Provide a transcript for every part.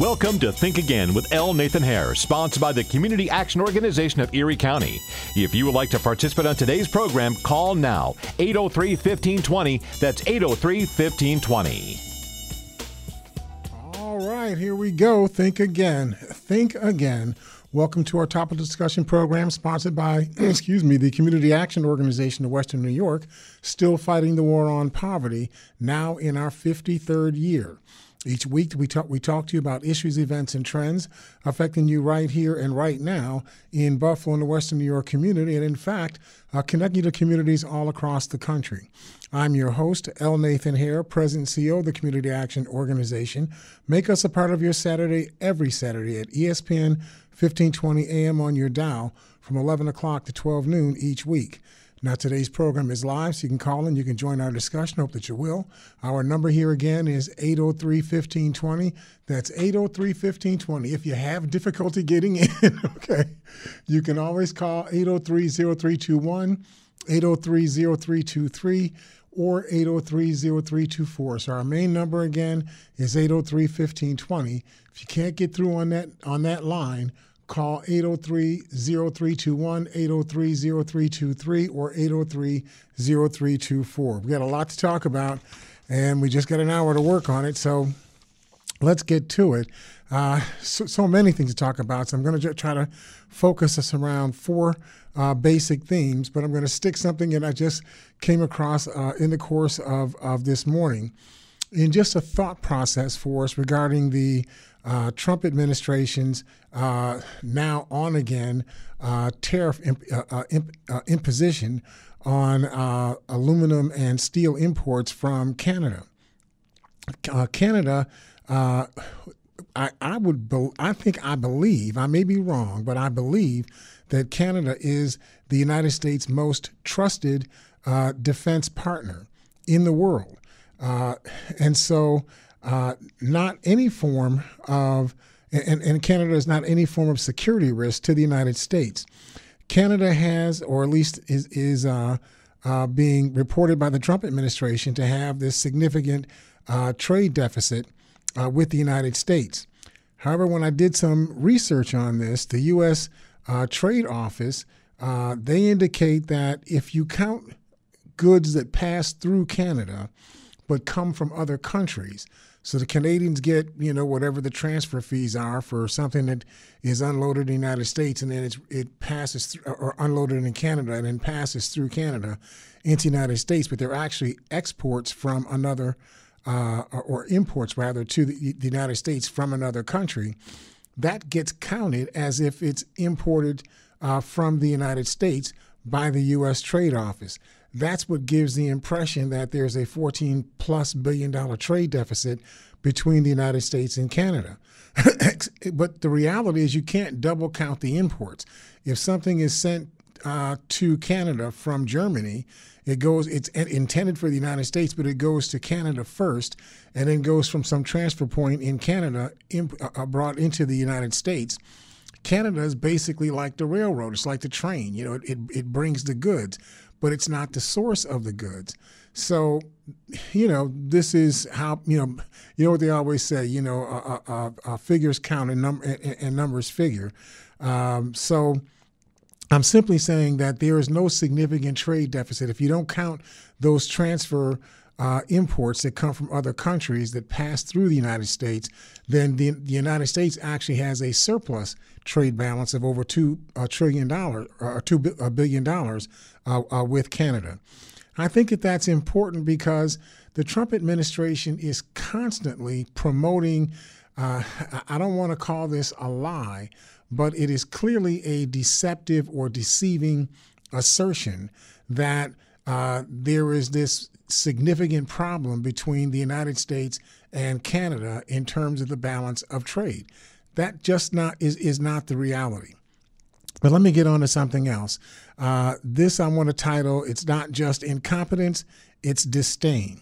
Welcome to Think Again with L. Nathan Hare, sponsored by the Community Action Organization of Erie County. If you would like to participate on today's program, call now 803 1520. That's 803 1520. All right, here we go. Think Again. Think Again. Welcome to our topic discussion program sponsored by, excuse me, the Community Action Organization of Western New York, still fighting the war on poverty, now in our 53rd year. Each week, we talk, we talk to you about issues, events, and trends affecting you right here and right now in Buffalo and the Western New York community, and in fact, uh, connecting you to communities all across the country. I'm your host, L. Nathan Hare, President CEO of the Community Action Organization. Make us a part of your Saturday every Saturday at ESPN 1520 AM on your dial from 11 o'clock to 12 noon each week. Now, today's program is live, so you can call in. You can join our discussion. Hope that you will. Our number here again is 803 1520. That's 803 1520. If you have difficulty getting in, okay, you can always call 803 0321, 803 0323, or 803 0324. So, our main number again is 803 1520. If you can't get through on that, on that line, call 803-0321, 803-0323, or 803-0324. We got a lot to talk about, and we just got an hour to work on it, so let's get to it. Uh, so, so, many things to talk about, so I'm going to try to focus us around four uh, basic themes, but I'm going to stick something that I just came across uh, in the course of, of this morning in just a thought process for us regarding the uh, Trump administration's uh, now on again uh, tariff imp, uh, uh, imp, uh, imposition on aluminum and steel imports from Canada. Canada, I, I would, be, I think, I believe, I may be wrong, but I believe that Canada is the United States' most trusted defense partner in the world. and so uh, not any form of, and, and Canada is not any form of security risk to the United States. Canada has, or at least is, is uh, uh, being reported by the Trump administration to have this significant uh, trade deficit uh, with the United States. However, when I did some research on this, the U.S. Trade Office, they indicate that if you count goods that pass through Canada but come from other countries, so the Canadians get, you know, whatever the transfer fees are for something that is unloaded in the United States and then it passes through, or unloaded in Canada and then passes through Canada into the United States, but they're actually exports from another, uh, or imports rather, to the, the United States from another country. That gets counted as if it's imported uh, from the United States by the U.S. Trade Office. That's what gives the impression that there's a 14 plus billion dollar trade deficit between the United States and Canada. but the reality is you can't double count the imports. If something is sent uh, to Canada from Germany, it goes. It's intended for the United States, but it goes to Canada first, and then goes from some transfer point in Canada in, uh, brought into the United States. Canada is basically like the railroad. It's like the train. You know, it, it brings the goods but it's not the source of the goods. So, you know, this is how you know, you know what they always say. You know, uh, uh, uh, figures count and, num- and, and numbers figure. Um, so, I'm simply saying that there is no significant trade deficit if you don't count those transfer uh, imports that come from other countries that pass through the United States, then the, the United States actually has a surplus trade balance of over two uh, trillion dollars or two billion dollars uh, uh, with Canada. I think that that's important because the Trump administration is constantly promoting. Uh, I don't want to call this a lie, but it is clearly a deceptive or deceiving assertion that uh, there is this significant problem between the United States and Canada in terms of the balance of trade. That just not is, is not the reality. But let me get on to something else. Uh, this I want to title It's Not Just Incompetence, It's Disdain.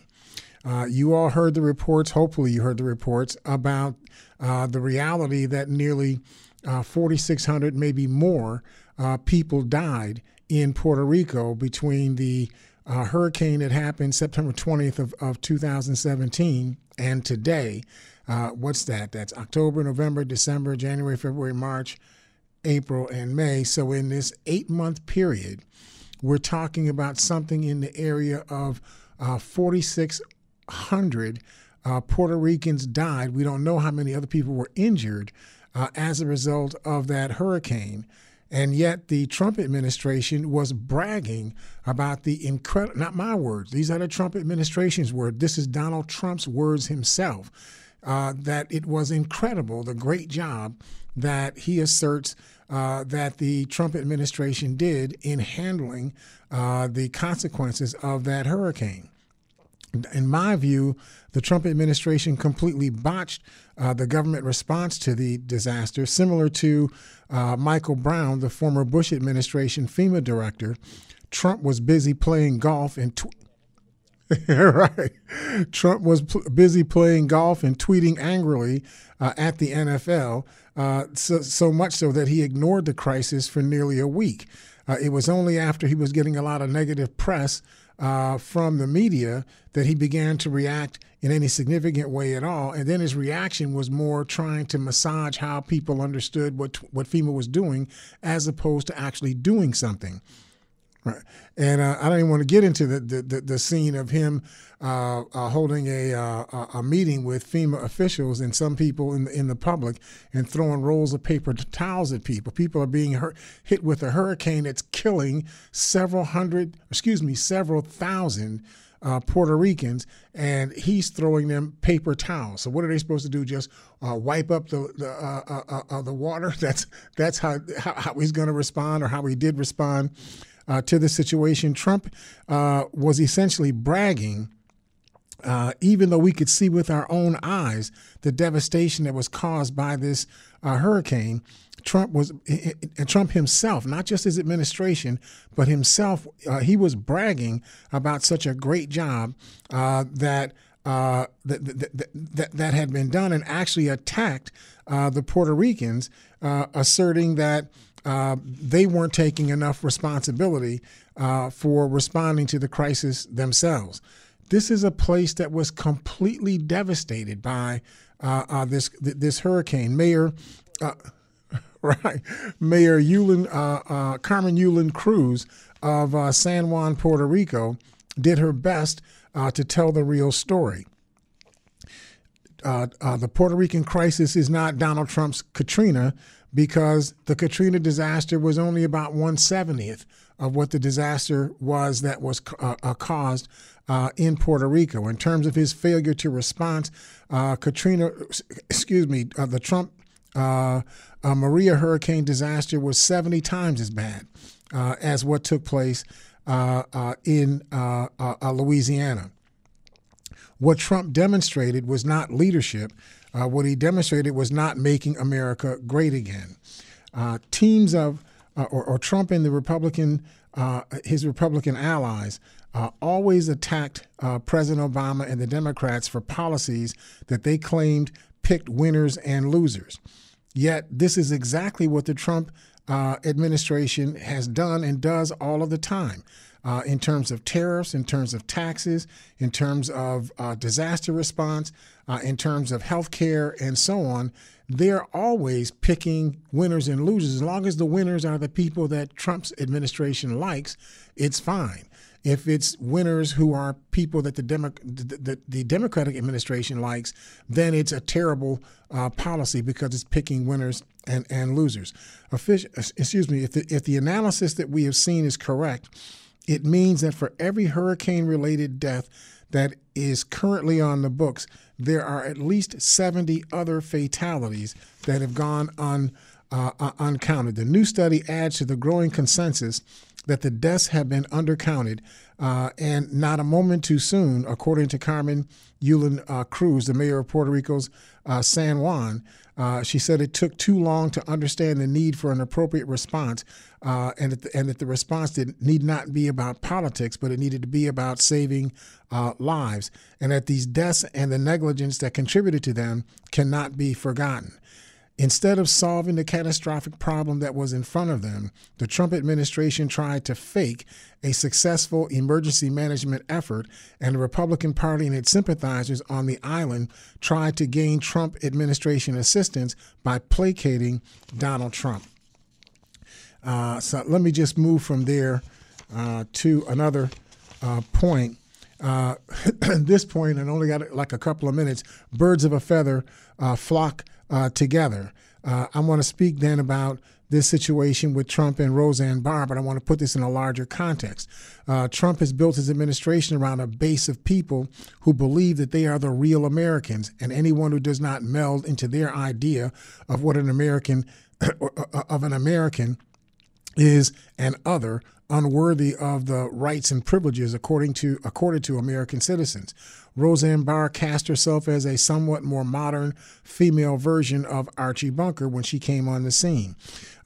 Uh, you all heard the reports, hopefully, you heard the reports about uh, the reality that nearly uh, 4,600, maybe more, uh, people died in Puerto Rico between the uh, hurricane that happened September 20th of, of 2017 and today. Uh, what's that? That's October, November, December, January, February, March, April, and May. So in this eight month period, we're talking about something in the area of uh, 4,600 uh, Puerto Ricans died. We don't know how many other people were injured uh, as a result of that hurricane. And yet, the Trump administration was bragging about the incredible, not my words, these are the Trump administration's words. This is Donald Trump's words himself, uh, that it was incredible, the great job that he asserts uh, that the Trump administration did in handling uh, the consequences of that hurricane. In my view, the Trump administration completely botched uh, the government response to the disaster, similar to uh, Michael Brown, the former Bush administration FEMA director. Trump was busy playing golf and. Tw- right. Trump was busy playing golf and tweeting angrily uh, at the NFL, uh, so, so, much so that he ignored the crisis for nearly a week. Uh, it was only after he was getting a lot of negative press uh, from the media that he began to react in any significant way at all. And then his reaction was more trying to massage how people understood what what FEMA was doing, as opposed to actually doing something. Right. And uh, I don't even want to get into the, the, the scene of him uh, uh, holding a, uh, a meeting with FEMA officials and some people in the, in the public and throwing rolls of paper towels at people. People are being hurt, hit with a hurricane that's killing several hundred, excuse me, several thousand uh, Puerto Ricans, and he's throwing them paper towels. So what are they supposed to do? Just uh, wipe up the the, the water? That's that's how how, how he's going to respond, or how he did respond uh, to the situation. Trump uh, was essentially bragging. Uh, even though we could see with our own eyes the devastation that was caused by this uh, hurricane, Trump was Trump himself, not just his administration, but himself. Uh, he was bragging about such a great job uh, that, that, that, that that had been done, and actually attacked the Puerto Ricans, asserting that uh, they weren't taking enough responsibility uh, for responding to the crisis themselves. This is a place that was completely devastated by uh, uh this this hurricane. Mayor, uh, right, Mayor Carmen Yulin Cruz of San Juan, Puerto Rico, did her best to tell the real story. Uh, uh, the Puerto Rican crisis is not Donald Trump's Katrina, because the Katrina disaster was only about 170th of what the disaster was that was uh, uh, caused uh, in Puerto Rico. In terms of his failure to respond, uh, Katrina, excuse me, uh, the Trump uh, Maria hurricane disaster was 70 times as bad as what took place in Louisiana. What Trump demonstrated was not leadership, uh, what he demonstrated was not making America great again. Uh, teams of, uh, or, or, Trump and the Republican, uh, his Republican allies, uh, always attacked uh, President Obama and the Democrats for policies that they claimed picked winners and losers. Yet, this is exactly what the Trump administration has done and does all of the time uh, in terms of tariffs, in terms of taxes, in terms of uh, disaster response, uh, in terms of health care, and so on. They're always picking winners and losers. As long as the winners are the people that Trump's administration likes, it's fine. If it's winners who are people that the, Demo- the, the Democratic administration likes, then it's a terrible uh, policy because it's picking winners and, and losers. Offic- excuse me, if the, if the analysis that we have seen is correct, it means that for every hurricane related death that is currently on the books, there are at least 70 other fatalities that have gone un, uh, uh, uncounted. The new study adds to the growing consensus that the deaths have been undercounted uh, and not a moment too soon, according to Carmen Yulin uh, Cruz, the mayor of Puerto Rico's uh, San Juan. Uh, she said it took too long to understand the need for an appropriate response, uh, and, that the, and that the response did, need not be about politics, but it needed to be about saving uh, lives, and that these deaths and the negligence that contributed to them cannot be forgotten. Instead of solving the catastrophic problem that was in front of them, the Trump administration tried to fake a successful emergency management effort, and the Republican Party and its sympathizers on the island tried to gain Trump administration assistance by placating Donald Trump. Uh, so let me just move from there uh, to another uh, point. Uh, at this point, and only got like a couple of minutes, birds of a feather uh, flock uh, together. Uh, I want to speak then about this situation with Trump and Roseanne Barr, but I want to put this in a larger context. Uh, Trump has built his administration around a base of people who believe that they are the real Americans, and anyone who does not meld into their idea of what an American of an American is an other unworthy of the rights and privileges according to accorded to American citizens. Roseanne Barr cast herself as a somewhat more modern female version of Archie Bunker when she came on the scene.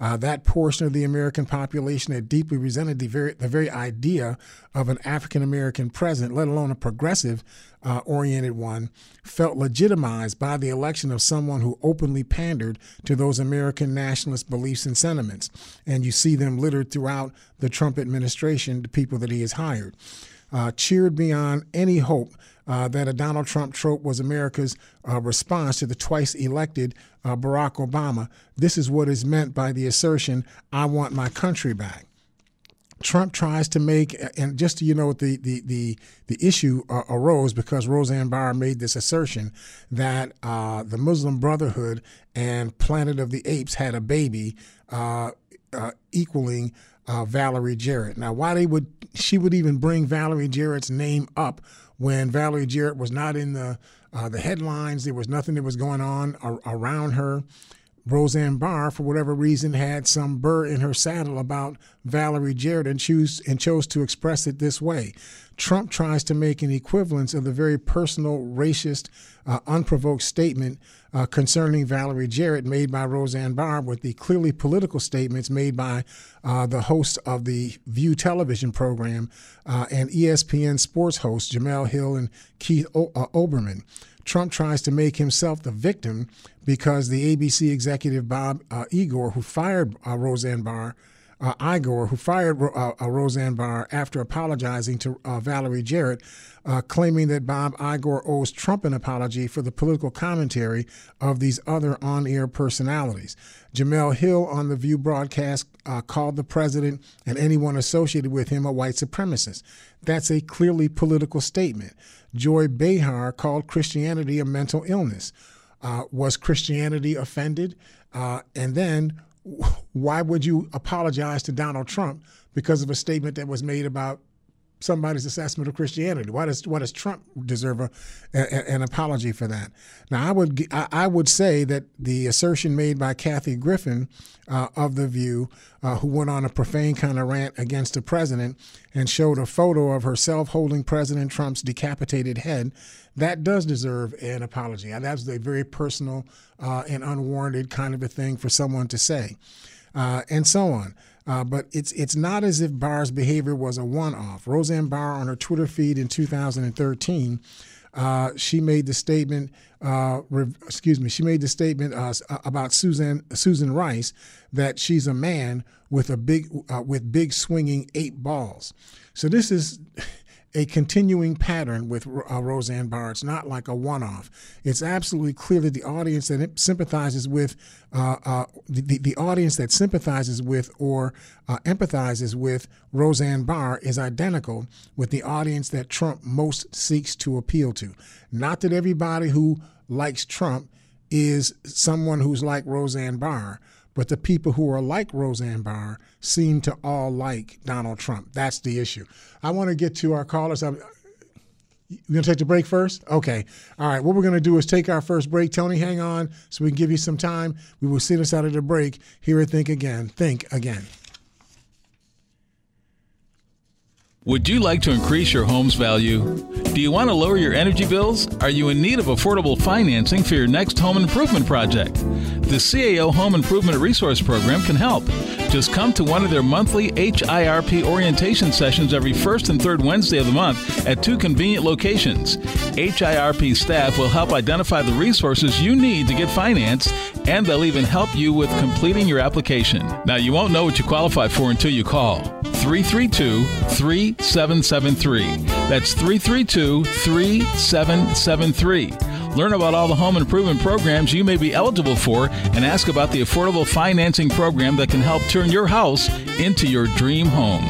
Uh, that portion of the American population that deeply resented the very the very idea of an African American president, let alone a progressive uh, oriented one, felt legitimized by the election of someone who openly pandered to those American nationalist beliefs and sentiments. And you see them littered throughout the Trump administration, the people that he has hired. Uh, cheered beyond any hope uh, that a Donald Trump trope was America's uh, response to the twice elected uh, Barack Obama. This is what is meant by the assertion, I want my country back. Trump tries to make, and just so you know, the the the the issue uh, arose because Roseanne Barr made this assertion that uh, the Muslim Brotherhood and Planet of the Apes had a baby uh, uh equaling uh, Valerie Jarrett. Now, why they would she would even bring Valerie Jarrett's name up when Valerie Jarrett was not in the uh, the headlines. There was nothing that was going on ar- around her. Roseanne Barr, for whatever reason, had some burr in her saddle about Valerie Jarrett and choose and chose to express it this way. Trump tries to make an equivalence of the very personal, racist, uh, unprovoked statement uh, concerning Valerie Jarrett made by Roseanne Barr with the clearly political statements made by uh, the host of the View television program uh, and ESPN sports hosts Jemele Hill and Keith o- uh, Olbermann. Trump tries to make himself the victim because the ABC executive Bob uh, Iger, who fired Roseanne Barr, uh, Iger, who fired uh, uh, Roseanne Barr after apologizing to uh, Valerie Jarrett, uh, claiming that Bob Iger owes Trump an apology for the political commentary of these other on air personalities. Jemele Hill on the View broadcast uh, called the president and anyone associated with him a white supremacist. That's a clearly political statement. Joy Behar called Christianity a mental illness. Uh, was Christianity offended? Uh, and then why would you apologize to Donald Trump because of a statement that was made about somebody's assessment of Christianity? Why does why does Trump deserve a, a, an apology for that? Now, I would I would say that the assertion made by Kathy Griffin uh, of the View, uh, who went on a profane kind of rant against the president and showed a photo of herself holding President Trump's decapitated head, that does deserve an apology. And that's a very personal uh, and unwarranted kind of a thing for someone to say, uh, and so on. Uh, but it's it's not as if Barr's behavior was a one-off. Roseanne Barr on her Twitter feed in 2013, uh, she made the statement. Uh, re- excuse me. She made the statement uh, about Susan Susan Rice that she's a man with a big uh, with big swinging eight balls. So this is a continuing pattern with uh, Roseanne Barr. It's not like a one off. It's absolutely clear that the audience that sympathizes with, uh, uh, the, the audience that sympathizes with or uh, empathizes with Roseanne Barr is identical with the audience that Trump most seeks to appeal to. Not that everybody who likes Trump is someone who's like Roseanne Barr, but the people who are like Roseanne Barr seem to all like Donald Trump. That's the issue. I want to get to our callers. I'm, you to take the break first? Okay. All right. What we're to do is take our first break. Tony, hang on so we can give you some time. We will sit us out of the break here at Think Again. Think Again. Would you like to increase your home's value? Do you want to lower your energy bills? Are you in need of affordable financing for your next home improvement project? The CAO Home Improvement Resource Program can help. Just come to one of their monthly HIRP orientation sessions every first and third Wednesday of the month at two convenient locations. HIRP staff will help identify the resources you need to get financed, and they'll even help you with completing your application. Now, you won't know what you qualify for until you call 332 3773. That's 332 3773. Learn about all the home improvement programs you may be eligible for and ask about the affordable financing program that can help turn your house into your dream home.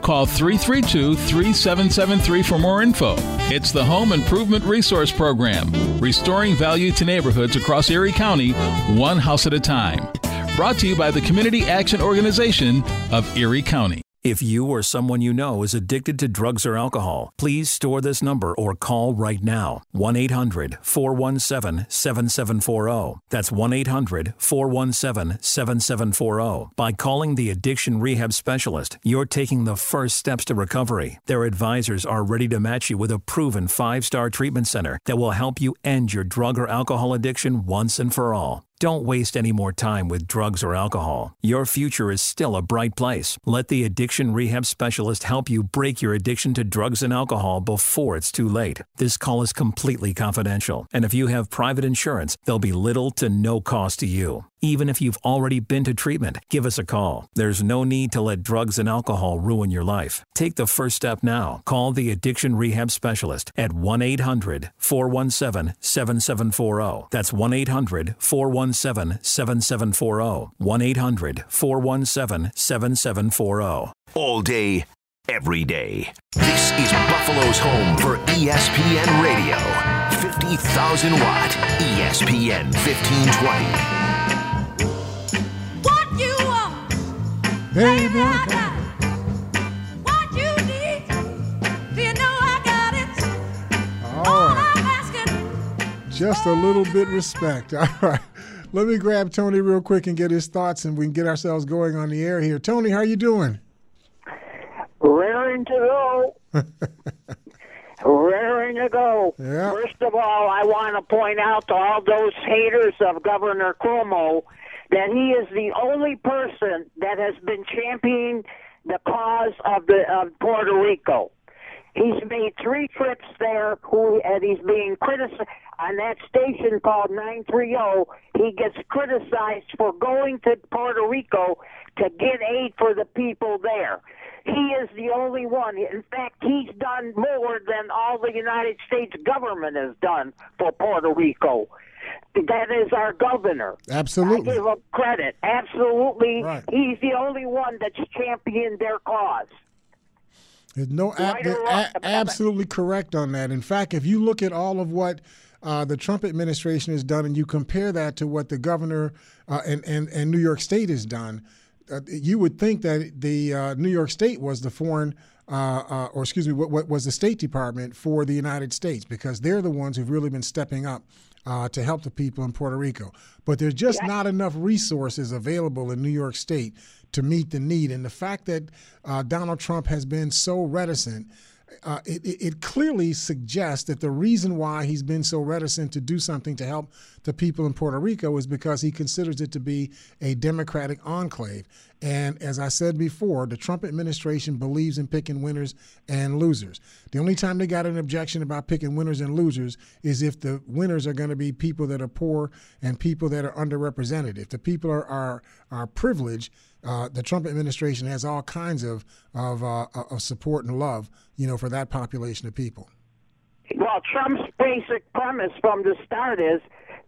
Call 332 3773 for more info. It's the Home Improvement Resource Program, restoring value to neighborhoods across Erie County, one house at a time. Brought to you by the Community Action Organization of Erie County. If you or someone you know is addicted to drugs or alcohol, please store this number or call right now 1 800 417 7740. That's 1 800 417 7740. By calling the Addiction Rehab Specialist, you're taking the first steps to recovery. Their advisors are ready to match you with a proven five star treatment center that will help you end your drug or alcohol addiction once and for all. Don't waste any more time with drugs or alcohol. Your future is still a bright place. Let the addiction rehab specialist help you break your addiction to drugs and alcohol before it's too late. This call is completely confidential, and if you have private insurance, there'll be little to no cost to you. Even if you've already been to treatment, give us a call. There's no need to let drugs and alcohol ruin your life. Take the first step now. Call the Addiction Rehab Specialist at 1 800 417 7740. That's 1 800 417 7740. 1 800 417 7740. All day, every day. This is Buffalo's home for ESPN Radio. 50,000 watt ESPN 1520. Baby, I I got it. What you need, do you know I got it? Oh. All All right. I'm asking, Just a little bit respect. All right. Let me grab Tony real quick and get his thoughts, and we can get ourselves going on the air here. Tony, how are you doing? raring to go. raring to go. Yeah. First of all, I want to point out to all those haters of Governor Cuomo that he is the only person that has been championing the cause of the of Puerto Rico. He's made three trips there, who and he's being criticized on that station called 930. He gets criticized for going to Puerto Rico to get aid for the people there. He is the only one. In fact, he's done more than all the United States government has done for Puerto Rico. That is our governor. Absolutely. I give him credit. Absolutely. Right. He's the only one that's championed their cause. There's no ab- Right a- absolutely correct on that. In fact, if you look at all of what uh, the Trump administration has done, and you compare that to what the governor uh, and, and and New York State has done, uh, you would think that the uh, New York State was the foreign. Uh, uh, or excuse me, what, what was the State Department for the United States? Because they're the ones who've really been stepping up uh, to help the people in Puerto Rico. But there's just not enough resources available in New York State to meet the need. And the fact that uh, Donald Trump has been so reticent, uh, it, it clearly suggests that the reason why he's been so reticent to do something to help the people in Puerto Rico is because he considers it to be a Democratic enclave. And as I said before, the Trump administration believes in picking winners and losers. The only time they got an objection about picking winners and losers is if the winners are going to be people that are poor and people that are underrepresented. If the people are are, are privileged, uh, the Trump administration has all kinds of of, uh, of support and love, you know, for that population of people. Well, Trump's basic premise from the start is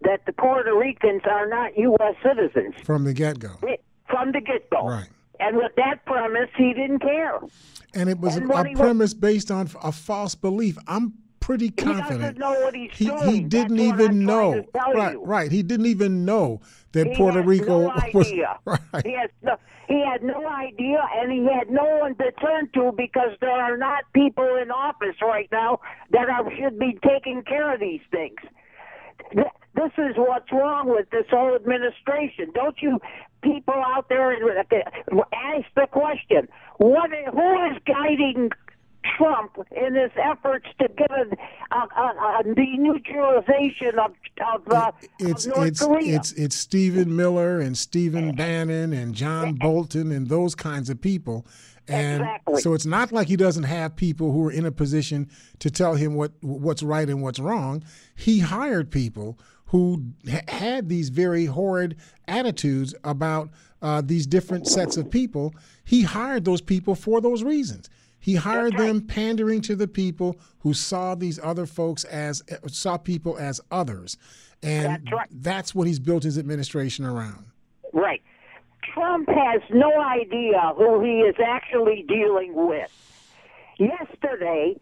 that the Puerto Ricans are not U.S. citizens From the get go. from the get go. Right. And with that premise, he didn't care. And it was And a, a he was- premise based on a false belief. I'm pretty He doesn't confident. know what he's he, doing. he didn't That's even know. Right, you. right. He didn't even know that He Puerto Rico no was idea. right. He has no, he had no idea, and he had no one to turn to because there are not people in office right now that are, should be taking care of these things. This is what's wrong with this whole administration. Don't you people out there uh, ask the question: What? Who is guiding Trump in his efforts to get a, a, a, a denuclearization of, of, uh, it's of North it's Korea. it's it's Stephen Miller and Stephen Bannon and John Bolton and those kinds of people. And Exactly. so it's not like he doesn't have people who are in a position to tell him what what's right and what's wrong. He hired people who ha- had these very horrid attitudes about uh, these different sets of people. He hired those people for those reasons. He hired them pandering to the people who saw these other folks as saw people as others, and That's right. that's what he's built his administration around. Right. Trump has no idea who he is actually dealing with. Yesterday,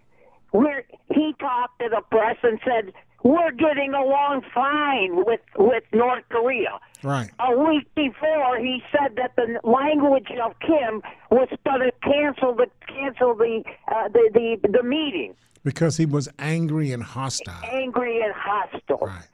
where he talked to the press and said, "We're getting along fine with with North Korea." Right. A week before, he said that the language of Kim was going to cancel the cancel the, uh, the the the meeting, Because he was angry and hostile. angry and hostile. Right.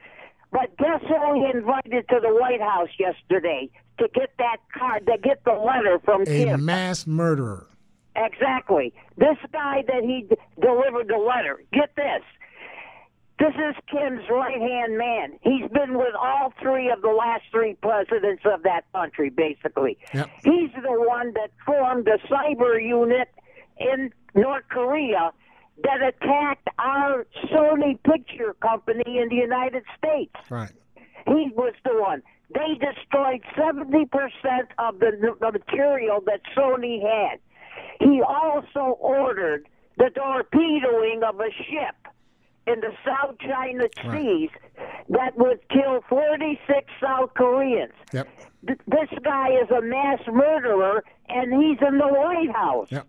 But guess who he invited to the White House yesterday to get that card, to get the letter from A Kim? mass murderer. Exactly. This guy that he d- delivered the letter. Get this. This is Kim's right hand man. He's been with all three of the last three presidents of that country, basically. Yep. He's the one that formed a cyber unit in North Korea that attacked our Sony picture company in the United States. Right. He was the one. They destroyed 70% of the, the material that Sony had. He also ordered the torpedoing of a ship in the South China Seas that would kill 46 South Koreans. Yep. Th- This guy is a mass murderer, and he's in the White House. Yep.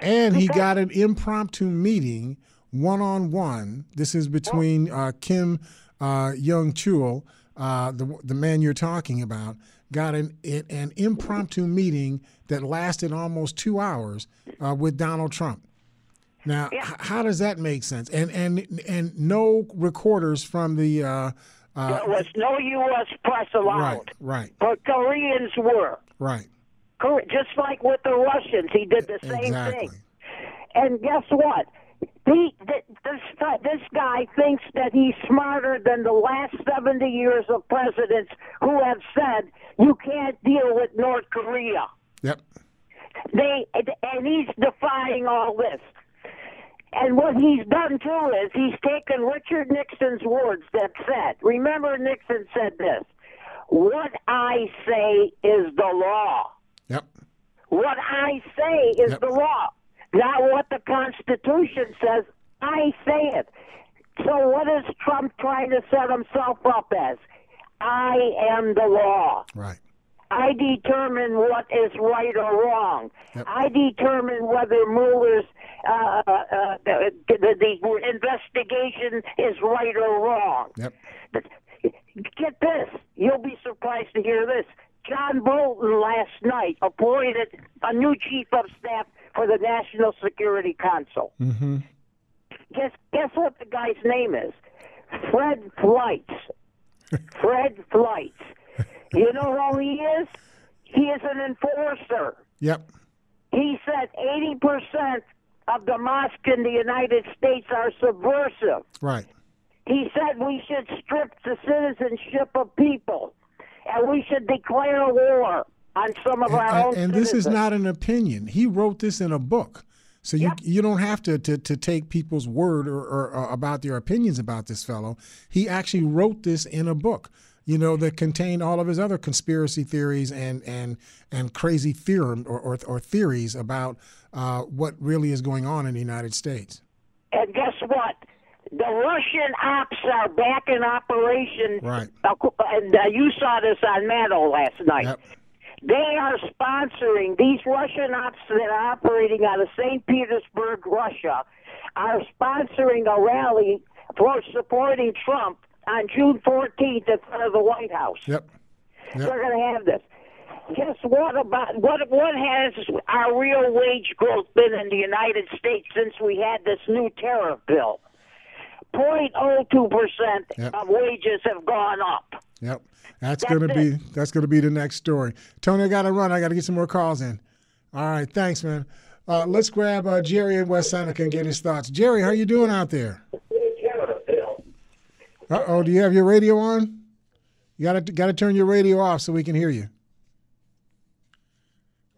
And he got an impromptu meeting, one on one. This is between uh, Kim uh, Young Chul, uh, the the man you're talking about, got an an impromptu meeting that lasted almost two hours uh, with Donald Trump. Now, h- how does that make sense? And and and no recorders from the uh, uh, There was no U.S. press allowed. right, right, But Koreans were. right. Just like with the Russians, he did the same Exactly. thing. And guess what? He, this, guy- this guy thinks that he's smarter than the last 70 years of presidents who have said you can't deal with North Korea. Yep. They and he's defying all this. And what he's done too is he's taken Richard Nixon's words that said, remember Nixon said this, what I say is the law. Yep. What I say is Yep. the law. Not what the Constitution says. I say it. So what is Trump trying to set himself up as? I am the law. Right. I determine what is right or wrong. Yep. I determine whether Mueller's uh, uh, the, the, the investigation is right or wrong. Yep. But Get this. You'll be surprised to hear this. John Bolton last night appointed a new chief of staff for the National Security Council. Mm-hmm. Guess guess what the guy's name is? Fred Fleitz. Fred Fleitz. You know who he is? He is an enforcer. Yep. He said 80% of the mosques in the United States are subversive. Right. He said we should strip the citizenship of people, and we should declare war on some of our and, own and this is not an opinion. He wrote this in a book. So you you don't have to, to, to take people's word or, or, or about their opinions about this fellow. He actually wrote this in a book, you know, that contained all of his other conspiracy theories and and and crazy theorem or, or, or theories about uh, what really is going on in the United States. And guess what? The Russian ops are back in operation. Right. And uh, you saw this on Maddow last night. Yep. They are sponsoring these Russian ops that are operating out of St. Petersburg, Russia, are sponsoring a rally for supporting Trump on June 14th in front of the White House. Yep. We're going to have this. Guess what about what what has our real wage growth been in the United States since we had this new tariff bill? 0.02 percent Yep. of wages have gone up. Yep. That's, That's gonna be that's gonna be the next story. Tony, I gotta run. I gotta get some more calls in. All right, thanks, man. Uh, let's grab uh, Jerry in West Seneca and get his thoughts. Jerry, how you doing out there? Uh oh, do you have your radio on? You gotta gotta turn your radio off so we can hear you.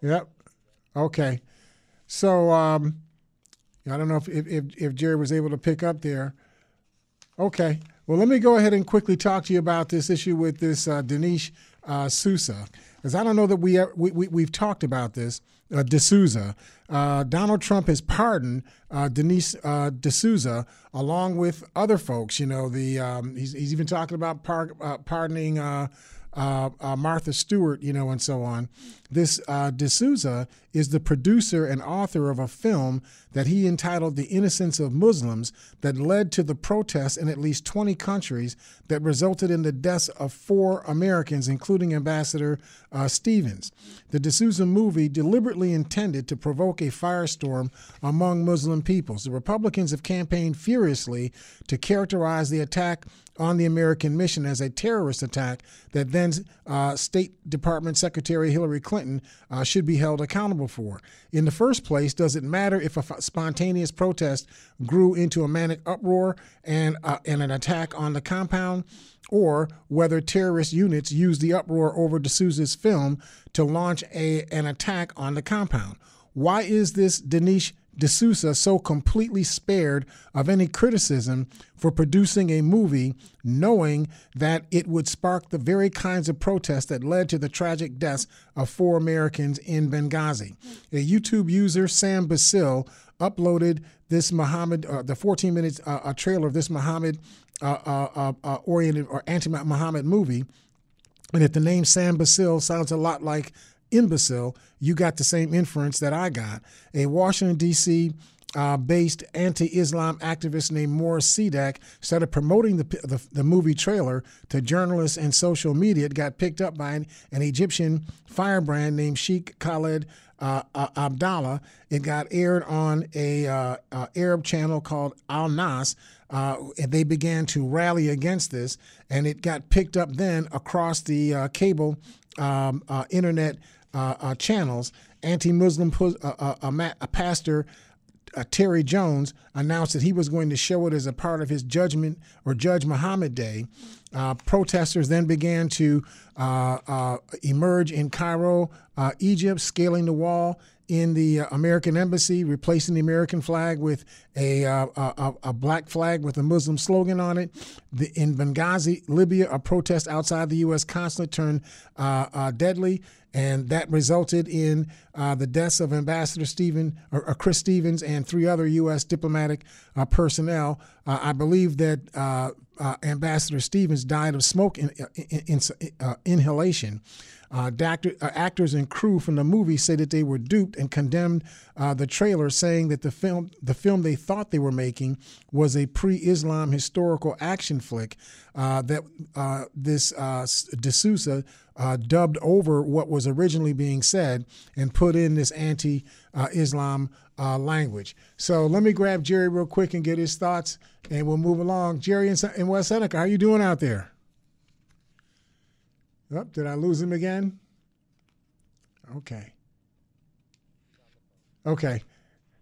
Yep. Okay. So um, I don't know if, if if Jerry was able to pick up there. Okay. Well, let me go ahead and quickly talk to you about this issue with this uh, Dinesh uh, D'Souza, because I don't know that we, we, we we've talked about this. Uh, D'Souza. Uh, Donald Trump has pardoned uh, Denise uh, D'Souza along with other folks. You know, the um, he's, he's even talking about par- uh, pardoning uh, uh, Martha Stewart, you know, and so on. This uh, D'Souza is the producer and author of a film that he entitled The Innocence of Muslims that led to the protests in at least 20 countries that resulted in the deaths of four Americans, including Ambassador uh, Stevens. The D'Souza movie deliberately intended to provoke a firestorm among Muslim peoples. The Republicans have campaigned furiously to characterize the attack on the American mission as a terrorist attack that then uh, State Department Secretary Hillary Clinton uh, should be held accountable for. In the first place, does it matter if a f- spontaneous protest grew into a manic uproar and, uh, and an attack on the compound? Or whether terrorist units used the uproar over D'Souza's film to launch a, an attack on the compound? Why is this Dinesh D'Souza so completely spared of any criticism for producing a movie knowing that it would spark the very kinds of protests that led to the tragic deaths of four Americans in Benghazi. A YouTube user, Sam Bacile, uploaded this Muhammad, uh, the 14 minutes uh, a trailer of this Muhammad uh, uh, uh, oriented or anti-Muhammad movie. And if the name Sam Bacile sounds a lot like imbecile, you got the same inference that I got. A Washington, D.C. Uh, based anti-Islam activist named Morris Sadek started promoting the, the, the movie trailer to journalists and social media. It got picked up by an, an Egyptian firebrand named Sheikh Khaled uh, uh, Abdallah. It got aired on a uh, uh, Arab channel called Al Nas. Uh, and they began to rally against this, and it got picked up then across the cable um, internet uh, uh, channels. Anti-Muslim uh, uh, a, pastor uh, Terry Jones announced that he was going to show it as a part of his Judgment or Judge Muhammad Day. Uh, protesters then began to uh, emerge in Cairo, Egypt, scaling the wall in the American embassy, replacing the American flag with a, uh, a, a black flag with a Muslim slogan on it. The, in Benghazi, Libya, a protest outside the U.S. consulate turned uh, uh, deadly, and that resulted in uh, the deaths of Ambassador Stephen or, or Chris Stevens and three other U.S. diplomatic uh, personnel. Uh, I believe that uh, uh, Ambassador Stevens died of smoke in, in, in, uh, inhalation. Uh, uh, actors and crew from the movie say that they were duped and condemned uh, the trailer, saying that the film, the film they thought they were making, was a pre-Islam historical action flick. Uh, that uh, this uh, D'Souza uh, dubbed over what was originally being said and put in this anti-Islam uh, language. So let me grab Jerry real quick and get his thoughts, and we'll move along. Jerry in, West Seneca, how are you doing out there? Oh, did I lose him again? Okay. Okay.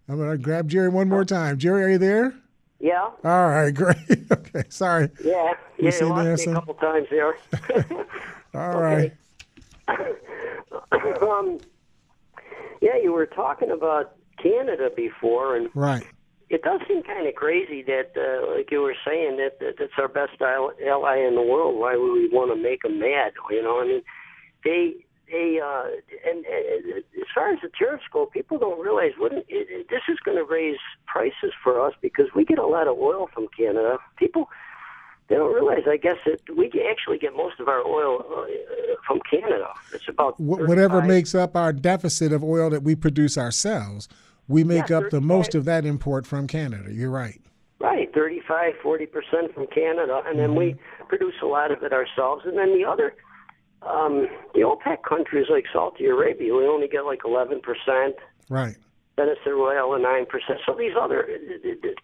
I'm going to grab Jerry one more time. Jerry, are you there? Yeah, All right, great. okay, sorry. yeah, You yeah. seem lost me a couple times there. All right. um, yeah, you were talking about Canada before, and Right. it does seem kind of crazy that, uh, like you were saying, that, that that's our best ally in the world. Why would we want to make them mad? You know, I mean, they they uh, and, and as far as the tariffs go, people don't realize what it, it, this is going to raise prices for us because we get a lot of oil from Canada. People they don't realize, I guess, that we actually get most of our oil uh, from Canada. It's about Wh- whatever makes up our deficit of oil that we produce ourselves, we make Yeah, up the most of that import from Canada. You're right. Right, 35, 40 percent from Canada, and then we produce a lot of it ourselves. And then the other, um, the OPEC countries like Saudi Arabia, we only get like 11 percent. Right. Venezuela, nine percent. So these other,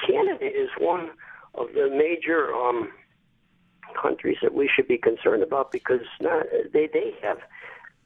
Canada is one of the major um, countries that we should be concerned about because not, they they have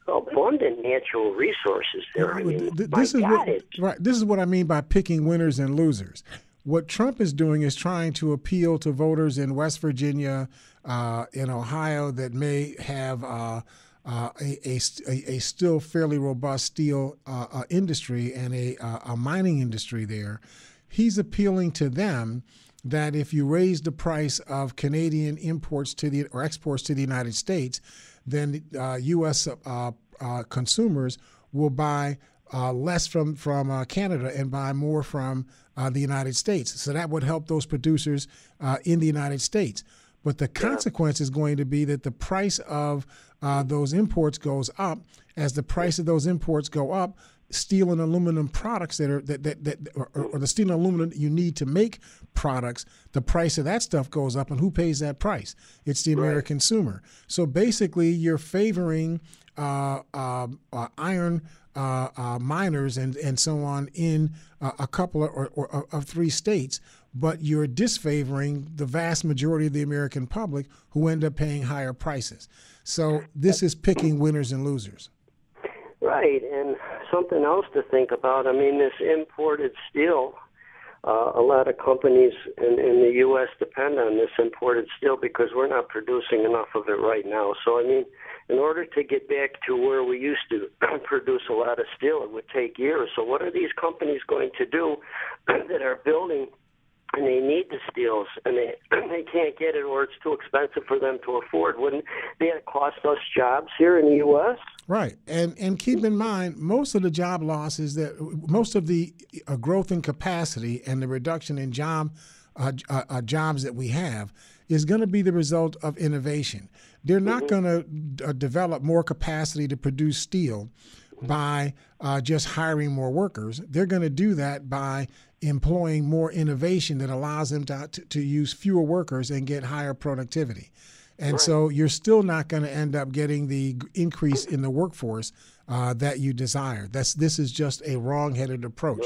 abundant natural resources there. I mean, this is God, what, right. This is what I mean by picking winners and losers. What Trump is doing is trying to appeal to voters in West Virginia, uh, in Ohio, that may have uh, uh, a, a, a, still fairly robust steel uh, uh, industry and a, uh, a mining industry there. He's appealing to them that if you raise the price of Canadian imports to the or exports to the United States, then uh, U.S. Uh, uh, consumers will buy uh, less from from uh, Canada and buy more from uh, the United States. So that would help those producers uh, in the United States. But the consequence is going to be that the price of uh, those imports goes up. As the price of those imports go up, steel and aluminum products that are that that, that or, or the steel and aluminum you need to make products, the price of that stuff goes up, and who pays that price? It's the American consumer. So basically, you're favoring uh, uh, uh, iron uh, uh, miners and and so on in uh, a couple of, or, or of three states, but you're disfavoring the vast majority of the American public who end up paying higher prices. So this is picking winners and losers. Right, and something else to think about. I mean, this imported steel. Uh, a lot of companies in, in the U.S. depend on this imported steel because we're not producing enough of it right now. So, I mean, in order to get back to where we used to produce a lot of steel, it would take years. So, what are these companies going to do that are building and they need the steels and they they can't get it or it's too expensive for them to afford? Wouldn't that cost us jobs here in the U.S.? Right, and and keep in mind most of the job losses that most of the uh, growth in capacity and the reduction in job uh, uh, uh, jobs that we have is going to be the result of innovation. They're not going to uh, develop more capacity to produce steel by uh, just hiring more workers. They're going to do that by employing more innovation that allows them to, to, to use fewer workers and get higher productivity. And so you're still not going to end up getting the increase in the workforce uh, that you desire. That's this is just a wrong-headed approach.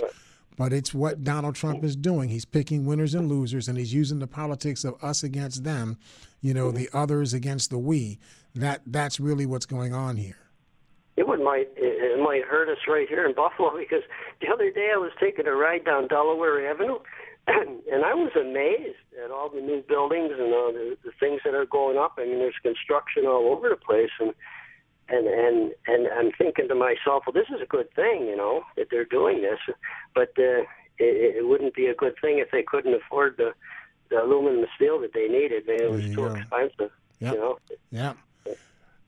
But it's what Donald Trump is doing. He's picking winners and losers, and he's using the politics of us against them, you know, the others against the we. That that's really what's going on here. It would might it, might hurt us right here in Buffalo because the other day I was taking a ride down Delaware Avenue, and I was amazed at all the new buildings and all the, the things that are going up. I mean, there's construction all over the place, and and and and I'm thinking to myself, well, this is a good thing, you know, that they're doing this, but uh, it, it wouldn't be a good thing if they couldn't afford the the aluminum steel that they needed. It was too go. expensive, Yep. you know. Yeah.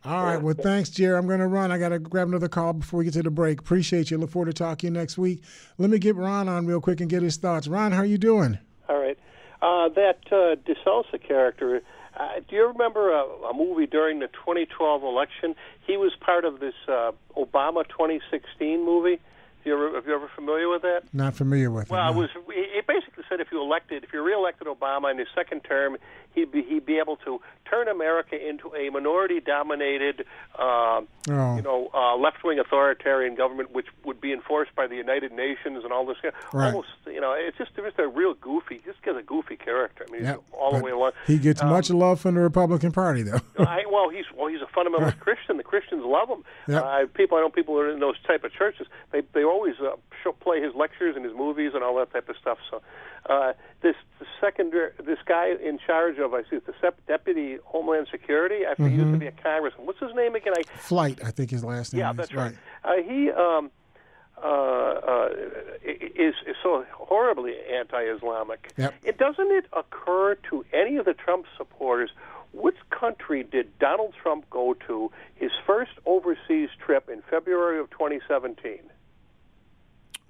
All right. Well, thanks, Jerry. I'm going to run. I got to grab another call before we get to the break. Appreciate you. Look forward to talking to you next week. Let me get Ron on real quick and get his thoughts. Ron, how are you doing? All right. Uh, that uh, D'Souza character, uh, do you remember a, a movie during the 2012 election? He was part of this uh, Obama 2016 movie. You ever, have you ever familiar with that? Not familiar with Well, it. it no. was. It basically said if you elected, if you reelected Obama in his second term, he'd be he'd be able to turn America into a minority-dominated, uh, Oh. you know, uh, left-wing authoritarian government, which would be enforced by the United Nations and all this. Right. Almost, you know, it's just just a real goofy. Just gets a goofy character. I mean, he's all the way along. He gets Um, much love from the Republican Party, though. I, well, he's well, he's a fundamentalist Christian. The Christians love him. Yep. Uh, people, I know people who are in those type of churches. They they always uh, play his lectures and his movies and all that type of stuff. So, uh, this the second this guy in charge of I see the sep- deputy Homeland Security. I think he used to be a congressman. What's his name again? I Fleitz, I think his last name yeah, is. that's right. Uh, he um, uh, uh, is, is so horribly anti-Islamic. Yep. It doesn't it occur to any of the Trump supporters which country did Donald Trump go to his first overseas trip in February of 2017?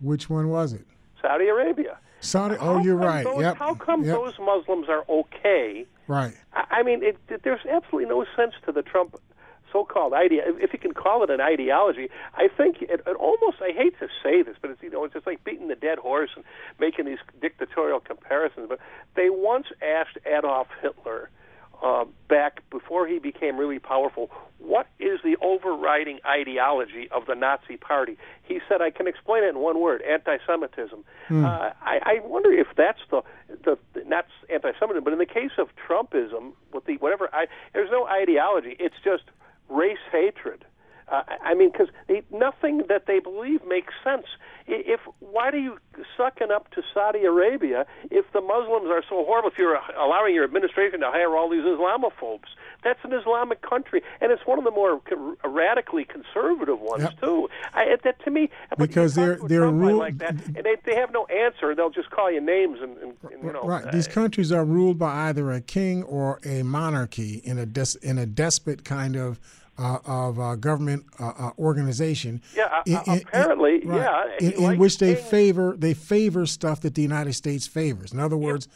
Which one was it? Saudi Arabia. Saudi. Oh, How you're right. Those, yep. How come yep. those Muslims are okay? Right. I I mean, it, it, there's absolutely no sense to the Trump so-called idea. If you can call it an ideology, I think it, it almost. I hate to say this, but it's you know, it's just like beating the dead horse and making these dictatorial comparisons. But they once asked Adolf Hitler. Uh, back before he became really powerful, what is the overriding ideology of the Nazi Party? He said, "I can explain it in one word: anti-Semitism." Uh, I, I wonder if that's the the not anti-Semitism, but in the case of Trumpism, with the whatever, I, there's no ideology. It's just race hatred. Uh, I mean, because nothing that they believe makes sense. If why do you sucking up to Saudi Arabia if the Muslims are so horrible? If you're allowing your administration to hire all these Islamophobes, that's an Islamic country, and it's one of the more radically conservative ones Yep. too. I, that to me, Because they're- they're Trump guy rule- like that, and they they have no answer. They'll just call you names and, and, and you know. right. uh, These countries are ruled by either a king or a monarchy in a des- in a despot kind of uh, of uh, government uh, uh, organization. Yeah, uh, In- uh, in- apparently, right, yeah, In, in which they favor they favor stuff that the United States favors. In other words.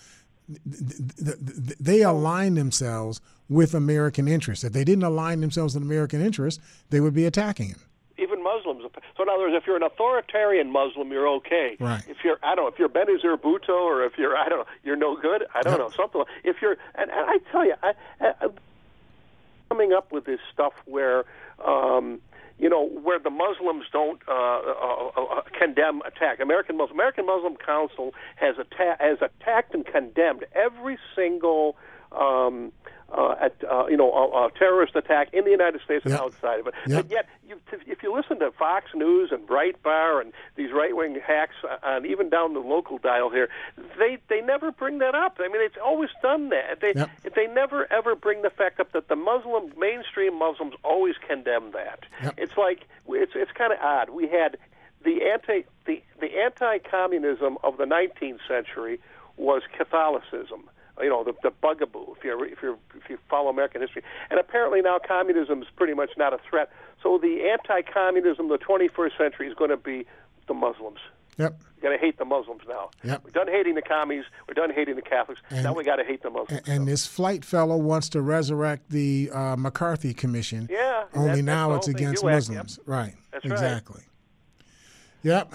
th- th- th- They align themselves with American interests. If they didn't align themselves with American interests, they would be attacking him. even Muslims. So in other words, if you're an authoritarian Muslim, you're okay. Right. If you're, I don't know, if you're Benazir Bhutto or if you're, I don't know, you're no good. I don't Yep. know, something. Like, if you're, and, and I tell you, I, I, coming up with this stuff where. Um, you know, where the Muslims don't uh, uh, uh, condemn attack. American Muslim American Muslim Council has atta- has attacked and condemned every single um, uh, at, uh, you know a, uh, terrorist attack in the United States and Yep. outside of it. Yep. But yet, you, if you listen to Fox News and Breitbart and these right wing hacks, uh, and even down the local dial here, they they never bring that up. I mean, it's always done that. They Yep. they never ever bring the fact up that the Muslim mainstream Muslims always condemn that. It's like it's it's kind of odd. We had the anti the the anti-communism of the 19th century was Catholicism. You know the, the bugaboo. If you if you if you follow American history, and apparently now communism is pretty much not a threat. So the anti-communism of the 21st century is going to be the Muslims. Yep. We got to hate the Muslims now. Yep. We're done hating the commies. We're done hating the Catholics. And- now we got to hate the Muslims. And this Fleitz fellow wants to resurrect the uh, McCarthy Commission. Yeah, Only that- now it's the whole thing. against HUAC, yep. Muslims. Right. That's right. exactly. Yep.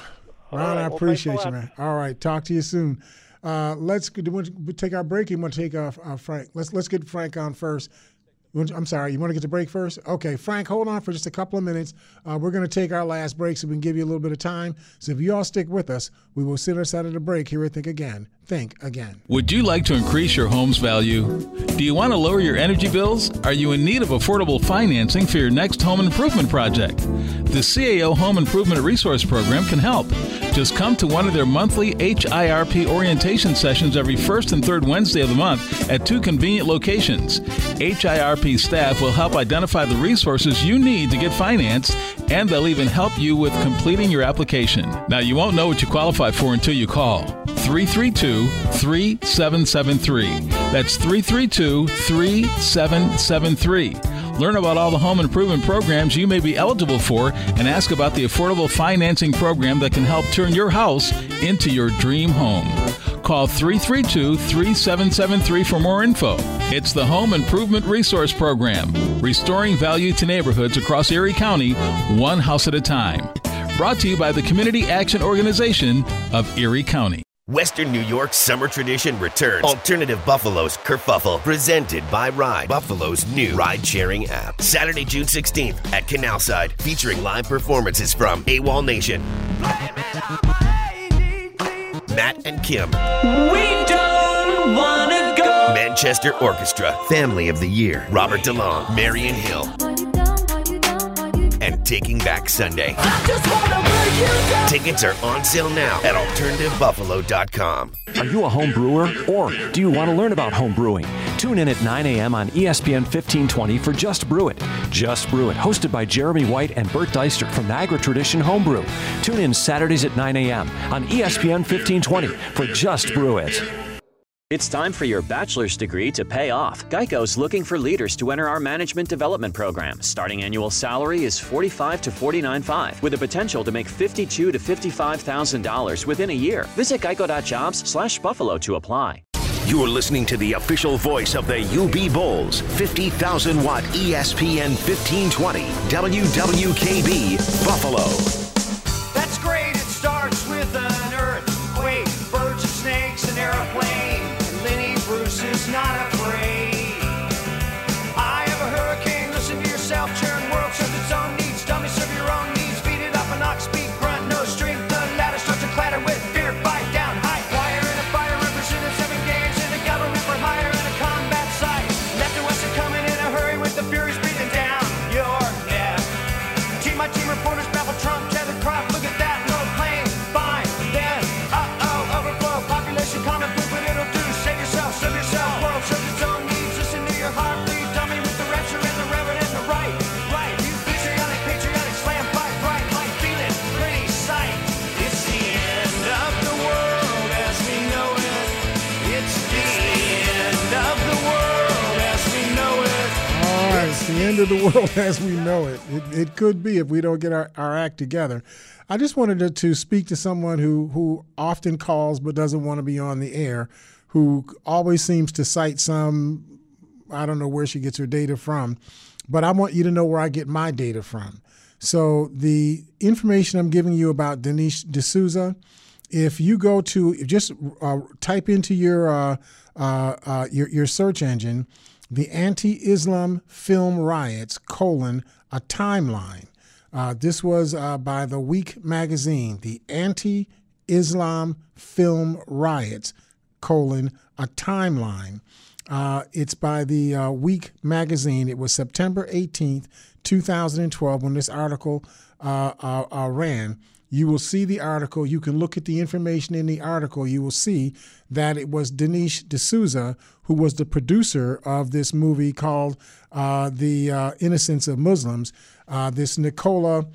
Ron, right, I well, appreciate you, man. All right. Talk to you soon. Uh, let's do to take our break. You want to take uh, uh, Frank? Let's let's get Frank on first. I'm sorry. You want to get the break first? Okay, Frank, hold on for just a couple of minutes. Uh, we're going to take our last break so we can give you a little bit of time. So if you all stick with us, we will sit us out of the break here at Think Again. Think Again. Would you like to increase your home's value? Do you want to lower your energy bills? Are you in need of affordable financing for your next home improvement project? The CAO Home Improvement Resource Program can help. Just come to one of their monthly HIRP orientation sessions every first and third Wednesday of the month at two convenient locations. HIRP staff will help identify the resources you need to get financed, and they'll even help you with completing your application. Now, you won't know what you qualify for until you call. 332 3773. That's 332 3773. Learn about all the home improvement programs you may be eligible for and ask about the affordable financing program that can help turn your house into your dream home. Call 332 3773 for more info. It's the Home Improvement Resource Program, restoring value to neighborhoods across Erie County, one house at a time. Brought to you by the Community Action Organization of Erie County. Western New York summer tradition returns. Alternative Buffalo's Kerfuffle, presented by Ride, Buffalo's new ride-sharing app. Saturday, June 16th at Canalside, featuring live performances from AWOL Nation, Matt and Kim, We don't wanna go. Manchester Orchestra, Family of the Year, Robert DeLong, Marian Hill, and Taking Back Sunday. Tickets are on sale now at alternativebuffalo.com. Are you a home brewer or do you want to learn about home brewing? Tune in at 9 a.m. on ESPN 1520 for Just Brew It. Just Brew It, hosted by Jeremy White and Bert Deister from Niagara Tradition Homebrew. Tune in Saturdays at 9 a.m. on ESPN 1520 for Just Brew It. It's time for your bachelor's degree to pay off. Geico's looking for leaders to enter our management development program. Starting annual salary is 45 to $49.5 with the potential to make 52 to $55,000 within a year. Visit geico.jobs slash buffalo to apply. You're listening to the official voice of the UB Bulls, 50,000 watt ESPN 1520, WWKB, Buffalo. Of the world as we know it. It, it could be if we don't get our, our act together. I just wanted to, to speak to someone who, who often calls but doesn't want to be on the air, who always seems to cite some, I don't know where she gets her data from, but I want you to know where I get my data from. So the information I'm giving you about Dinesh D'Souza, if you go to just uh, type into your, uh, uh, uh, your your search engine the anti-Islam film riots colon a timeline. Uh, this was uh, by the Week magazine. The anti-Islam film riots colon a timeline. Uh, it's by the uh, Week magazine. It was September 18th, 2012, when this article uh, uh, uh, ran. You will see the article. You can look at the information in the article. You will see that it was Dinesh D'Souza who was the producer of this movie called uh, The uh, Innocence of Muslims. Uh, this Nakoula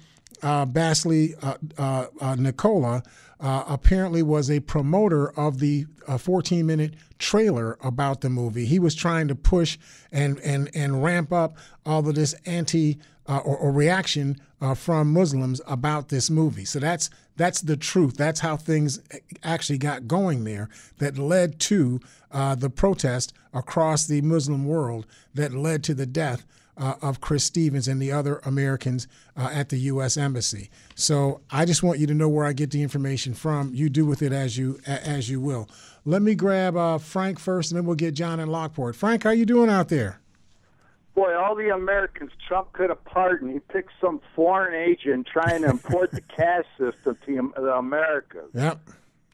uh, Basseley uh, uh, Nakoula apparently was a promoter of the 14 minute trailer about the movie. He was trying to push and and and ramp up all of this anti uh, or, or reaction uh, from Muslims about this movie. So that's that's the truth. That's how things actually got going there. That led to uh, the protest across the Muslim world. That led to the death uh, of Chris Stevens and the other Americans uh, at the U.S. Embassy. So I just want you to know where I get the information from. You do with it as you as you will. Let me grab uh, Frank first, and then we'll get John in Lockport. Frank, how you doing out there? Boy, all the Americans Trump could have pardoned. He picked some foreign agent trying to import the caste system to the Americas. Yep.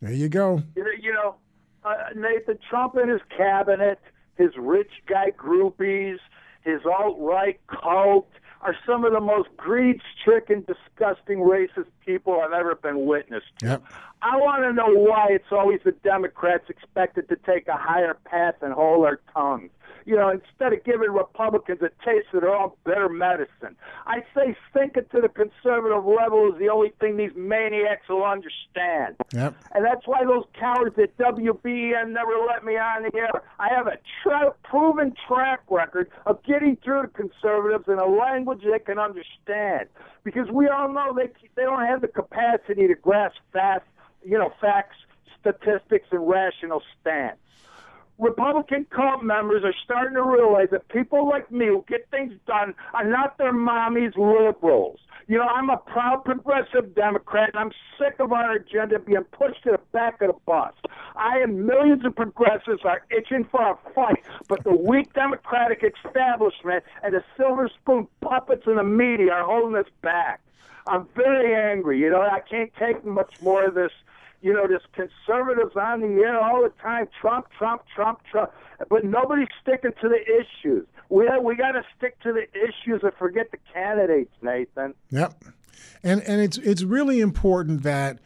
There you go. You know, uh, Nathan Trump and his cabinet, his rich guy groupies, his alt-right cult are some of the most greed-stricken, disgusting, racist people I've ever been witness to. Yep. I want to know why it's always the Democrats expected to take a higher path and hold their tongues. You know, instead of giving Republicans a taste of their own bitter medicine. I say sink it to the conservative level is the only thing these maniacs will understand. Yep. And that's why those cowards at WBEN never let me on the air. I have a tra- proven track record of getting through to conservatives in a language they can understand. Because we all know they they don't have the capacity to grasp fast, you know, facts, statistics, and rational stance. Republican cult members are starting to realize that people like me who get things done are not their mommy's liberals. You know, I'm a proud progressive Democrat, and I'm sick of our agenda being pushed to the back of the bus. I and millions of progressives are itching for a fight, but the weak Democratic establishment and the silver spoon puppets in the media are holding us back. I'm very angry. You know, I can't take much more of this you know, there's conservatives on the air all the time, Trump, Trump, Trump, Trump, but nobody's sticking to the issues. We we got to stick to the issues and forget the candidates, Nathan. Yep. And and it's it's really important that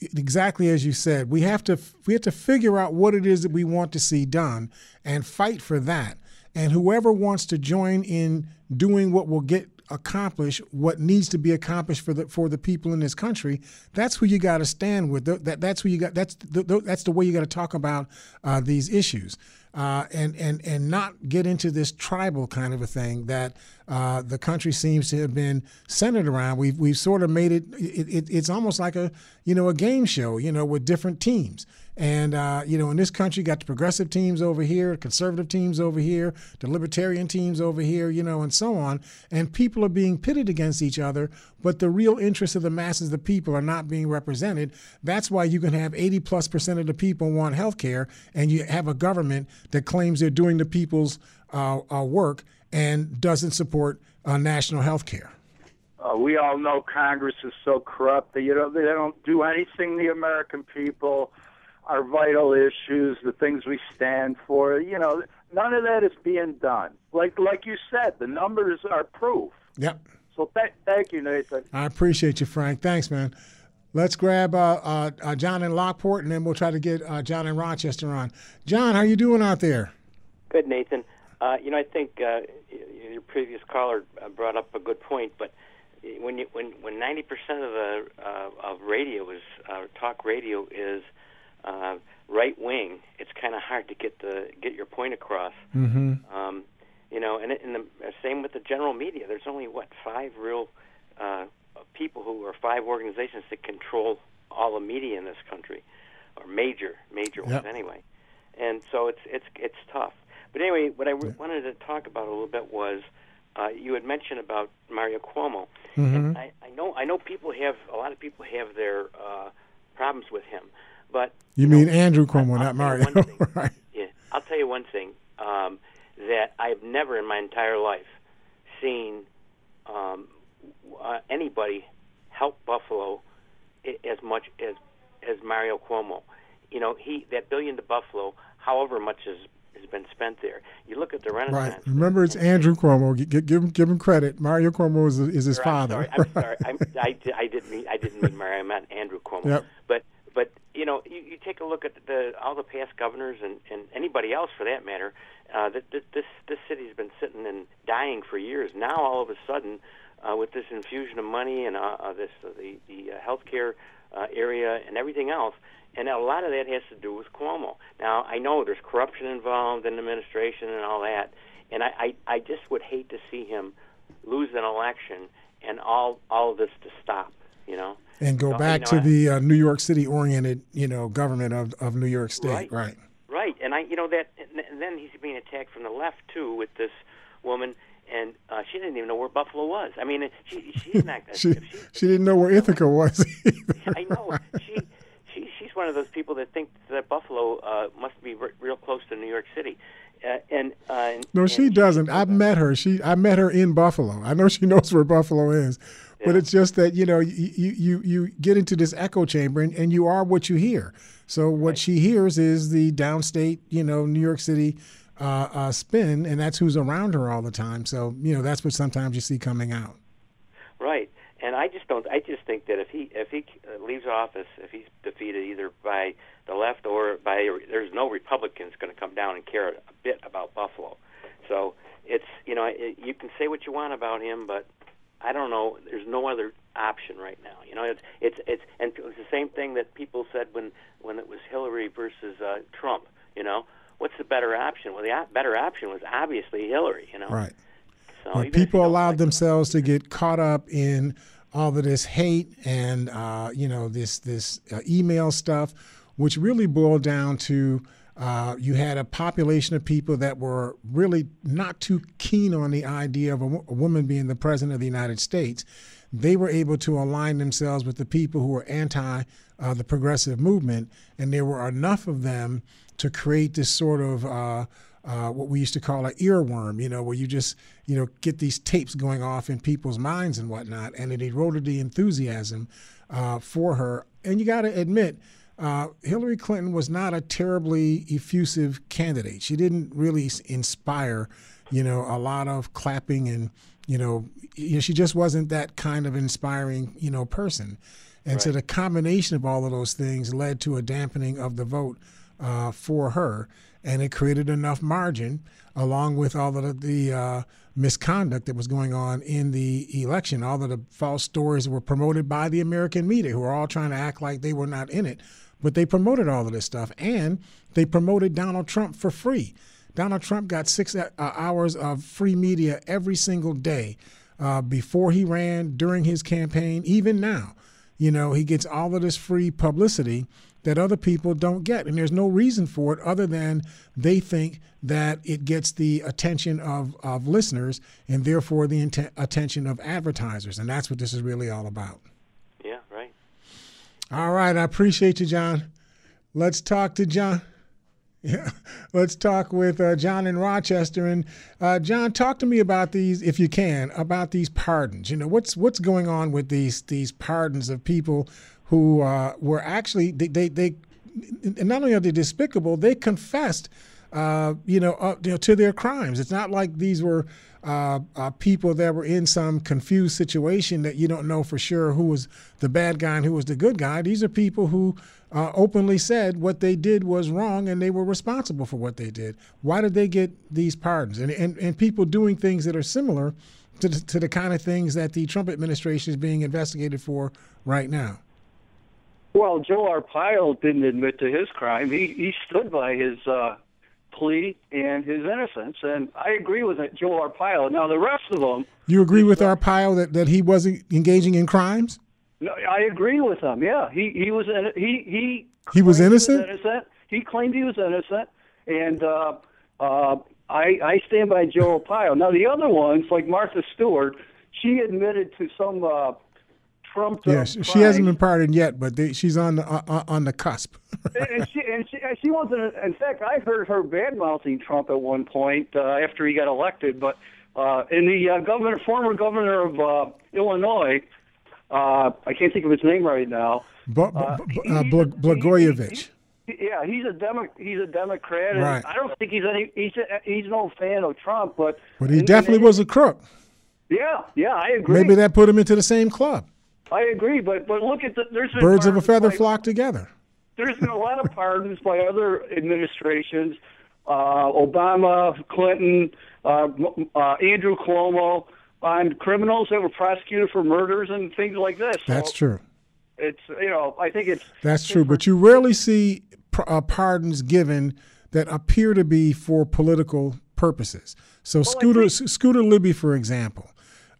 exactly as you said, we have to we have to figure out what it is that we want to see done and fight for that. And whoever wants to join in doing what will get accomplish what needs to be accomplished for the for the people in this country, that's who you got to stand with. That that's who you got. That's the, that's the way you got to talk about uh, these issues. Uh, and and and not get into this tribal kind of a thing that uh, the country seems to have been centered around. We've we've sort of made it, it, it, It's almost like a you know a game show, you know, with different teams. And uh, you know, in this country, got the progressive teams over here, conservative teams over here, the libertarian teams over here, you know, and so on. And people are being pitted against each other, but the real interests of the masses the people are not being represented. That's why you can have 80 plus percent of the people want health care, and you have a government that claims they're doing the people's uh, uh, work and doesn't support uh, national health care. Uh, we all know Congress is so corrupt that you know they don't do anything the American people our vital issues, the things we stand for. You know, none of that is being done. Like like you said, the numbers are proof. Yep. So th- thank you, Nathan. I appreciate you, Frank. Thanks, man. Let's grab uh, uh, uh, John in Lockport, and then we'll try to get uh, John in Rochester on. John, how you doing out there? Good, Nathan. Uh, you know, I think uh, your previous caller uh, brought up a good point, but when you, when when ninety percent of the uh, of radio is uh, talk radio is uh, right wing, it's kind of hard to get the get your point across. Mm-hmm. Um, you know, and, and the same with the general media. There's only what five real uh, people who are five organizations that control all the media in this country, or major major Yep. ones anyway. And so it's it's it's tough. But anyway, what I w- wanted to talk about a little bit was uh, you had mentioned about Mario Cuomo. Mhm. I, I know I know people have a lot of people have their uh, problems with him, but You mean Andrew Cuomo, not Mario? right. yeah, I'll tell you one thing um, that I've never in my entire life seen um, uh, anybody help Buffalo as much as as Mario Cuomo. You know, he that billion to Buffalo, however much has has been spent there. You look at the Renaissance. Right. Remember, it's Andrew Cuomo. G- g- give him give him credit. Mario Cuomo is, is his father. I'm sorry. I'm sorry. I'm, I, I didn't mean I didn't mean Mario. I meant Andrew Cuomo. Yep. But but you know you, you take a look at the all the past governors and, and anybody else for that matter. Uh, that that this this city's been sitting and dying for years. Now all of a sudden, uh, with this infusion of money and uh, uh, this uh, the the uh, healthcare uh, area and everything else. And a lot of that has to do with Cuomo. Now, I know there's corruption involved in administration and all that, and I, I, I just would hate to see him lose an election and all all of this to stop. You know, and go back you know, to I- the uh, New York City oriented, you know, government of, of New York State. Right. right. Right, and I, you know that, and then he's being attacked from the left too with this woman, and uh, she didn't even know where Buffalo was. I mean, she, she's not. She, she didn't know where Ithaca was. I know she, she, she's one of those people that think that Buffalo uh, must be re- real close to New York City, uh, and, uh, and No, she doesn't. I've met her. She I met her in Buffalo. I know she knows where Buffalo is. But it's just that, you know, you you, you get into this echo chamber and, and you are what you hear. So what she hears is the downstate, you know, New York City uh, uh, spin, and that's who's around her all the time. So, you know, that's what sometimes you see coming out. Right, and I just don't. I just think that if he if he uh, leaves office, if he's defeated either by the left or by there's no Republicans going to come down and care a bit about Buffalo. So it's you know it, you can say what you want about him, but I don't know. There's no other option right now. You know, it's it's it's and it's the same thing that people said when when it was Hillary versus uh, Trump. You know, what's the better option? Well, the op- better option was obviously Hillary. You know, Right. So people allowed themselves to get caught up in all of this hate and uh, you know this this uh, email stuff, which really boiled down to uh, you had a population of people that were really not too keen on the idea of a, woman being the president of the United States. They were able to align themselves with the people who were anti uh, the progressive movement, and there were enough of them to create this sort of uh, uh, what we used to call an earworm, you know, where you just, you know, get these tapes going off in people's minds and whatnot, and it eroded the enthusiasm uh, for her. And you got to admit, uh, Hillary Clinton was not a terribly effusive candidate. She didn't really inspire, you know, a lot of clapping and, you know, you know, she just wasn't that kind of inspiring, you know, person. And so the combination of all of those things led to a dampening of the vote uh, for her, and it created enough margin, along with all of the, the uh, misconduct that was going on in the election, all of the false stories that were promoted by the American media, who are all trying to act like they were not in it, but they promoted all of this stuff, and they promoted Donald Trump for free. Donald Trump got six uh, hours of free media every single day uh, before he ran, during his campaign, even now. You know, he gets all of this free publicity that other people don't get. And there's no reason for it other than they think that it gets the attention of, of listeners and therefore the int- attention of advertisers. And that's what this is really all about. All right. I appreciate you, John. Let's talk to John. Yeah, let's talk with uh, John in Rochester. And uh, John, talk to me about these, if you can, about these pardons. You know, what's what's going on with these these pardons of people who uh, were actually they, they they not only are they despicable, they confessed uh, you know, uh, you know, to their crimes. It's not like these were uh, uh, people that were in some confused situation that you don't know for sure who was the bad guy and who was the good guy. These are people who uh, openly said what they did was wrong and they were responsible for what they did. Why did they get these pardons? And and, and people doing things that are similar to the, to the kind of things that the Trump administration is being investigated for right now. Well, Joe Arpaio didn't admit to his crime. He he stood by his uh, plea and his innocence, and I agree with it, Joe Arpaio. Now the rest of them, You agree with Arpaio that, that he wasn't engaging in crimes? no, I agree with him. Yeah, he he was in- he he He was innocent? innocent. He claimed he was innocent, and uh, uh, I I stand by Joe Arpaio. Now the other ones, like Martha Stewart, she admitted to some uh, Trump. Yes, she hasn't been pardoned yet, but they, she's on the uh, on the cusp. and she and she, she wasn't. In fact, I heard her bad mouthing Trump at one point uh, after he got elected. But uh, in the uh, governor, former governor of uh, Illinois, uh, I can't think of his name right now. Bu- bu- bu- uh, Bl- Blagojevich. Yeah, he's a Demo- he's a Democrat, and Right. I don't think he's any. He's a, he's no fan of Trump, but But he definitely was a crook. Yeah, yeah, I agree. Maybe that put him into the same club. I agree, but but look at the there's Birds of a feather by- flock together. There's been a lot of pardons by other administrations, uh, Obama, Clinton, uh, uh, Andrew Cuomo, on criminals that were prosecuted for murders and things like this. So That's true. It's you know I think it's That's true. But you rarely see uh, pardons given that appear to be for political purposes. So Scooter S- Scooter Libby, for example,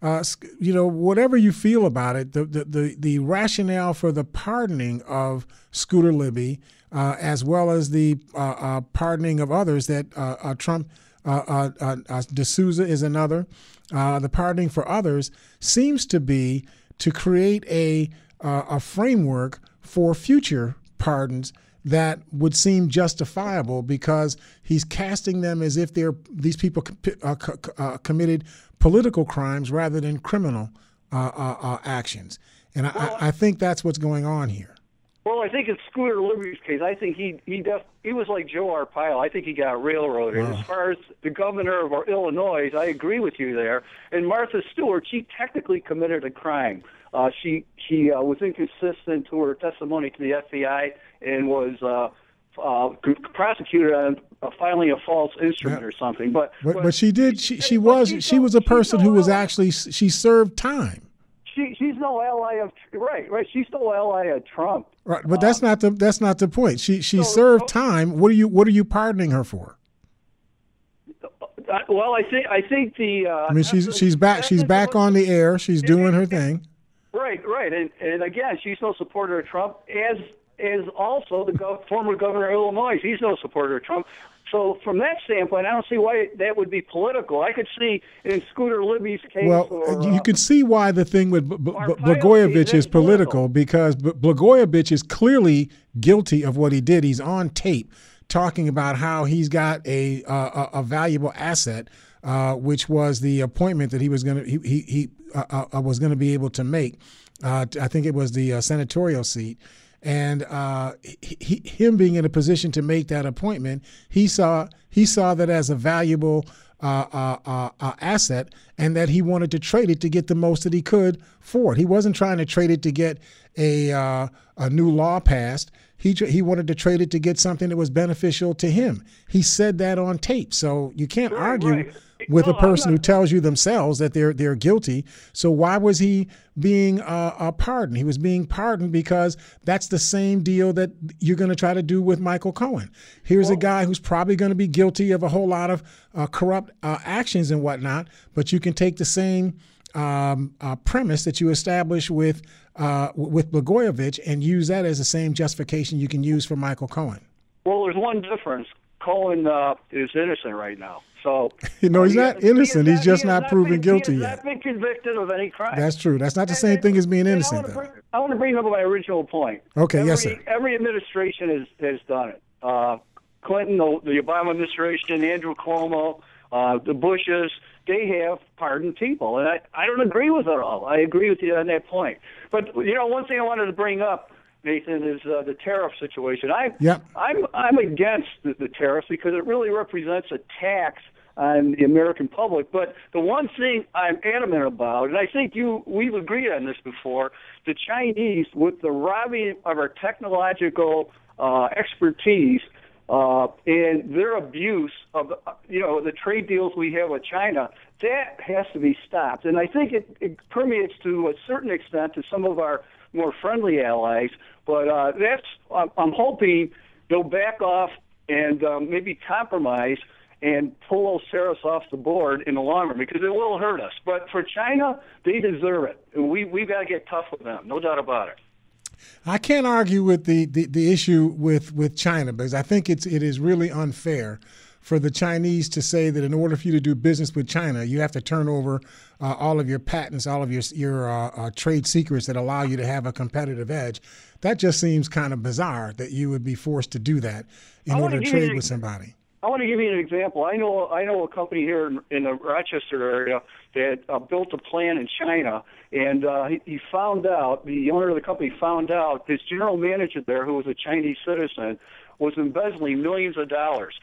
uh, you know whatever you feel about it, the the the, the rationale for the pardoning of Scooter Libby, uh, as well as the uh, uh, pardoning of others that uh, uh, Trump. D'Souza is another. The pardoning for others seems to be to create a a framework for future pardons that would seem justifiable because he's casting them as if they're these people uh, committed political crimes rather than criminal uh, uh, uh, actions, and I, I I think that's what's going on here. well I think in Scooter Libby's case I think he he def, he was like Joe Arpaio I think he got railroaded. Wow. as far as the governor of Illinois I agree with you there. And Martha Stewart she technically committed a crime. Uh, she she uh, was inconsistent to her testimony to the FBI and was uh, uh, prosecuted on uh, filing a false instrument or something but But, but she did. She, she was she was a person who was actually she served time. she she's no ally of right right she's no ally of Trump Right, but that's not the that's not the point. She she served time. What are you what are you pardoning her for? Uh, well, I think I think the. Uh, I mean, she's she's back she's back on the air. She's doing her thing. right, right, and and again, she's no supporter of Trump, as as also the gov- former governor of Illinois. He's no supporter of Trump. So from that standpoint, I don't see why that would be political. I could see in Scooter Libby's case. Well, or, you uh, can see why the thing with B- B- Blagojevich is is political because B- Blagojevich is clearly guilty of what he did. He's on tape talking about how he's got a uh, a, a valuable asset, uh, which was the appointment that he was going to he he, he uh, uh, was going to be able to make. Uh, I think it was the uh, senatorial seat. And uh, he, him being in a position to make that appointment, he saw he saw that as a valuable uh, uh, uh, uh, asset, and that he wanted to trade it to get the most that he could for it. He wasn't trying to trade it to get a uh, a new law passed. He he wanted to trade it to get something that was beneficial to him. He said that on tape, so you can't argue with a person who tells you themselves that they're they're guilty. So why was he being uh, uh, pardoned? He was being pardoned because that's the same deal that you're going to try to do with Michael Cohen. Here's a guy who's probably going to be guilty of a whole lot of uh, corrupt uh, actions and whatnot, but you can take the same um, uh, premise that you establish with uh, with Blagojevich and use that as the same justification you can use for Michael Cohen. well, there's one difference. Cohen uh, is innocent right now, so know he's he not he innocent. has He's just he has not proven been, guilty he yet. not been convicted of any crime. That's true. That's not the same thing as being And I innocent, want bring, I want to bring up my original point. Okay, every, yes, sir. Every administration has has done it. Uh, Clinton, the, the Obama administration, Andrew Cuomo, uh, the Bushes, they have pardoned people, and I, I don't agree with it all. I agree with you on that point. But you know, one thing I wanted to bring up Nathan, is uh, the tariff situation. I, Yep. I'm I'm against the, the tariffs because it really represents a tax on the American public. But the one thing I'm adamant about, and I think you we've agreed on this before, the Chinese, with the robbing of our technological uh, expertise uh, and their abuse of you know the trade deals we have with China, that has to be stopped. And I think it, it permeates to a certain extent to some of our more friendly allies. But uh, that's I'm, I'm hoping they'll back off and um, maybe compromise and pull those tariffs off the board in the long run because it will hurt us. But for China, they deserve it. And we we've got to get tough with them, no doubt about it. I can't argue with the, the, the issue with, with China because I think it's it is really unfair for the Chinese to say that in order for you to do business with China, you have to turn over uh, all of your patents, all of your your uh, uh, trade secrets that allow you to have a competitive edge. That just seems kind of bizarre that you would be forced to do that in order to trade with somebody. I want to give you an example. I know I know a company here in, in the Rochester area that uh, built a plant in China, and uh, he, he found out the owner of the company found out his general manager there, who was a Chinese citizen, was embezzling millions of dollars.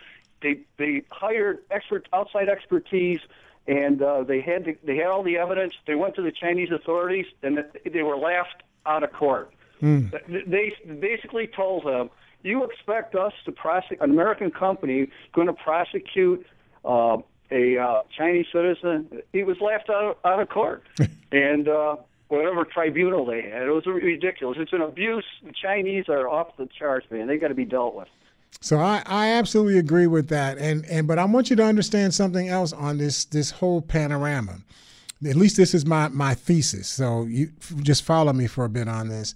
They they hired expert outside expertise, and uh, they had to, they had all the evidence. They went to the Chinese authorities, and they were laughed out of court. They basically told him, "You expect us to prosecute an American company going to prosecute uh, a uh, Chinese citizen?" He was laughed out, out of court, and uh, whatever tribunal they had, it was ridiculous. It's an abuse. The Chinese are off the charts, man. They got to be dealt with. So I, I absolutely agree with that. And and but I want you to understand something else on this this whole panorama. At least this is my my thesis. So you just follow me for a bit on this.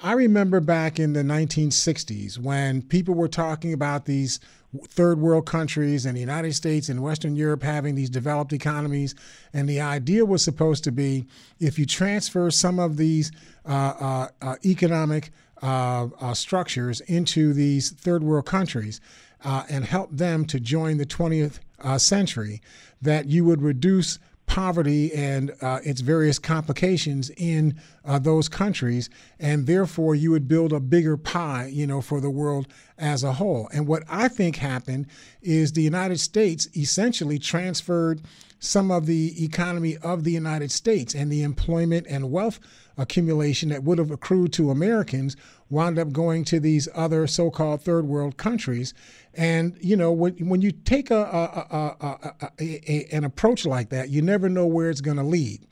I remember back in the 1960s when people were talking about these third world countries and the United States and Western Europe having these developed economies. And the idea was supposed to be if you transfer some of these uh, uh, uh, economic uh, uh, structures into these third world countries uh, and help them to join the 20th uh, century, that you would reduce poverty and uh, its various complications in uh, those countries, and therefore you would build a bigger pie, you know, for the world as a whole. And what I think happened is the United States essentially transferred some of the economy of the United States and the employment and wealth accumulation that would have accrued to Americans wound up going to these other so-called third world countries. And you know, when when you take a, a, a, a, an approach like that, you never know where it's going to lead.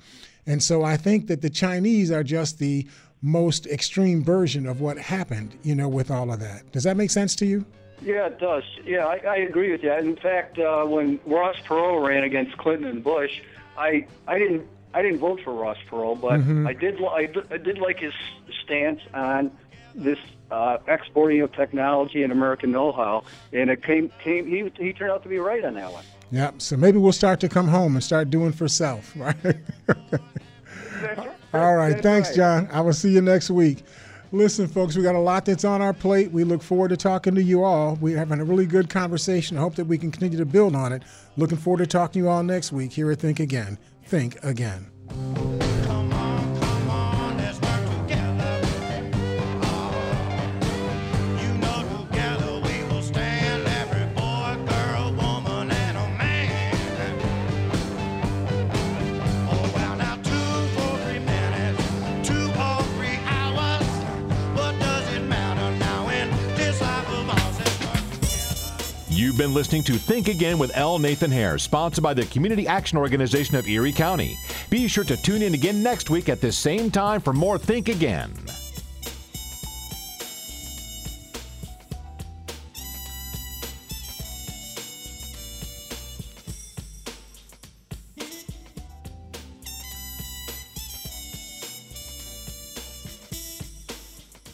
And so I think that the Chinese are just the most extreme version of what happened, you know, with all of that. Does that make sense to you? Yeah, it does. Yeah, I, I agree with you. In fact, uh, when Ross Perot ran against Clinton and Bush, I I didn't I didn't vote for Ross Perot, but Mhm. I did li- I, did- I did like his stance on this uh, exporting of technology and American know-how, and it came came he he turned out to be right on that one. Yeah. So maybe we'll start to come home and start doing for self, right? All right. That's Thanks, right. John. I will see you next week. Listen, folks, we got a lot that's on our plate. We look forward to talking to you all. We're having a really good conversation. I hope that we can continue to build on it. Looking forward to talking to you all next week here at Think Again. Think Again. You've been listening to Think Again with L. Nathan Hare, sponsored by the Community Action Organization of Erie County. Be sure to tune in again next week at this same time for more Think Again.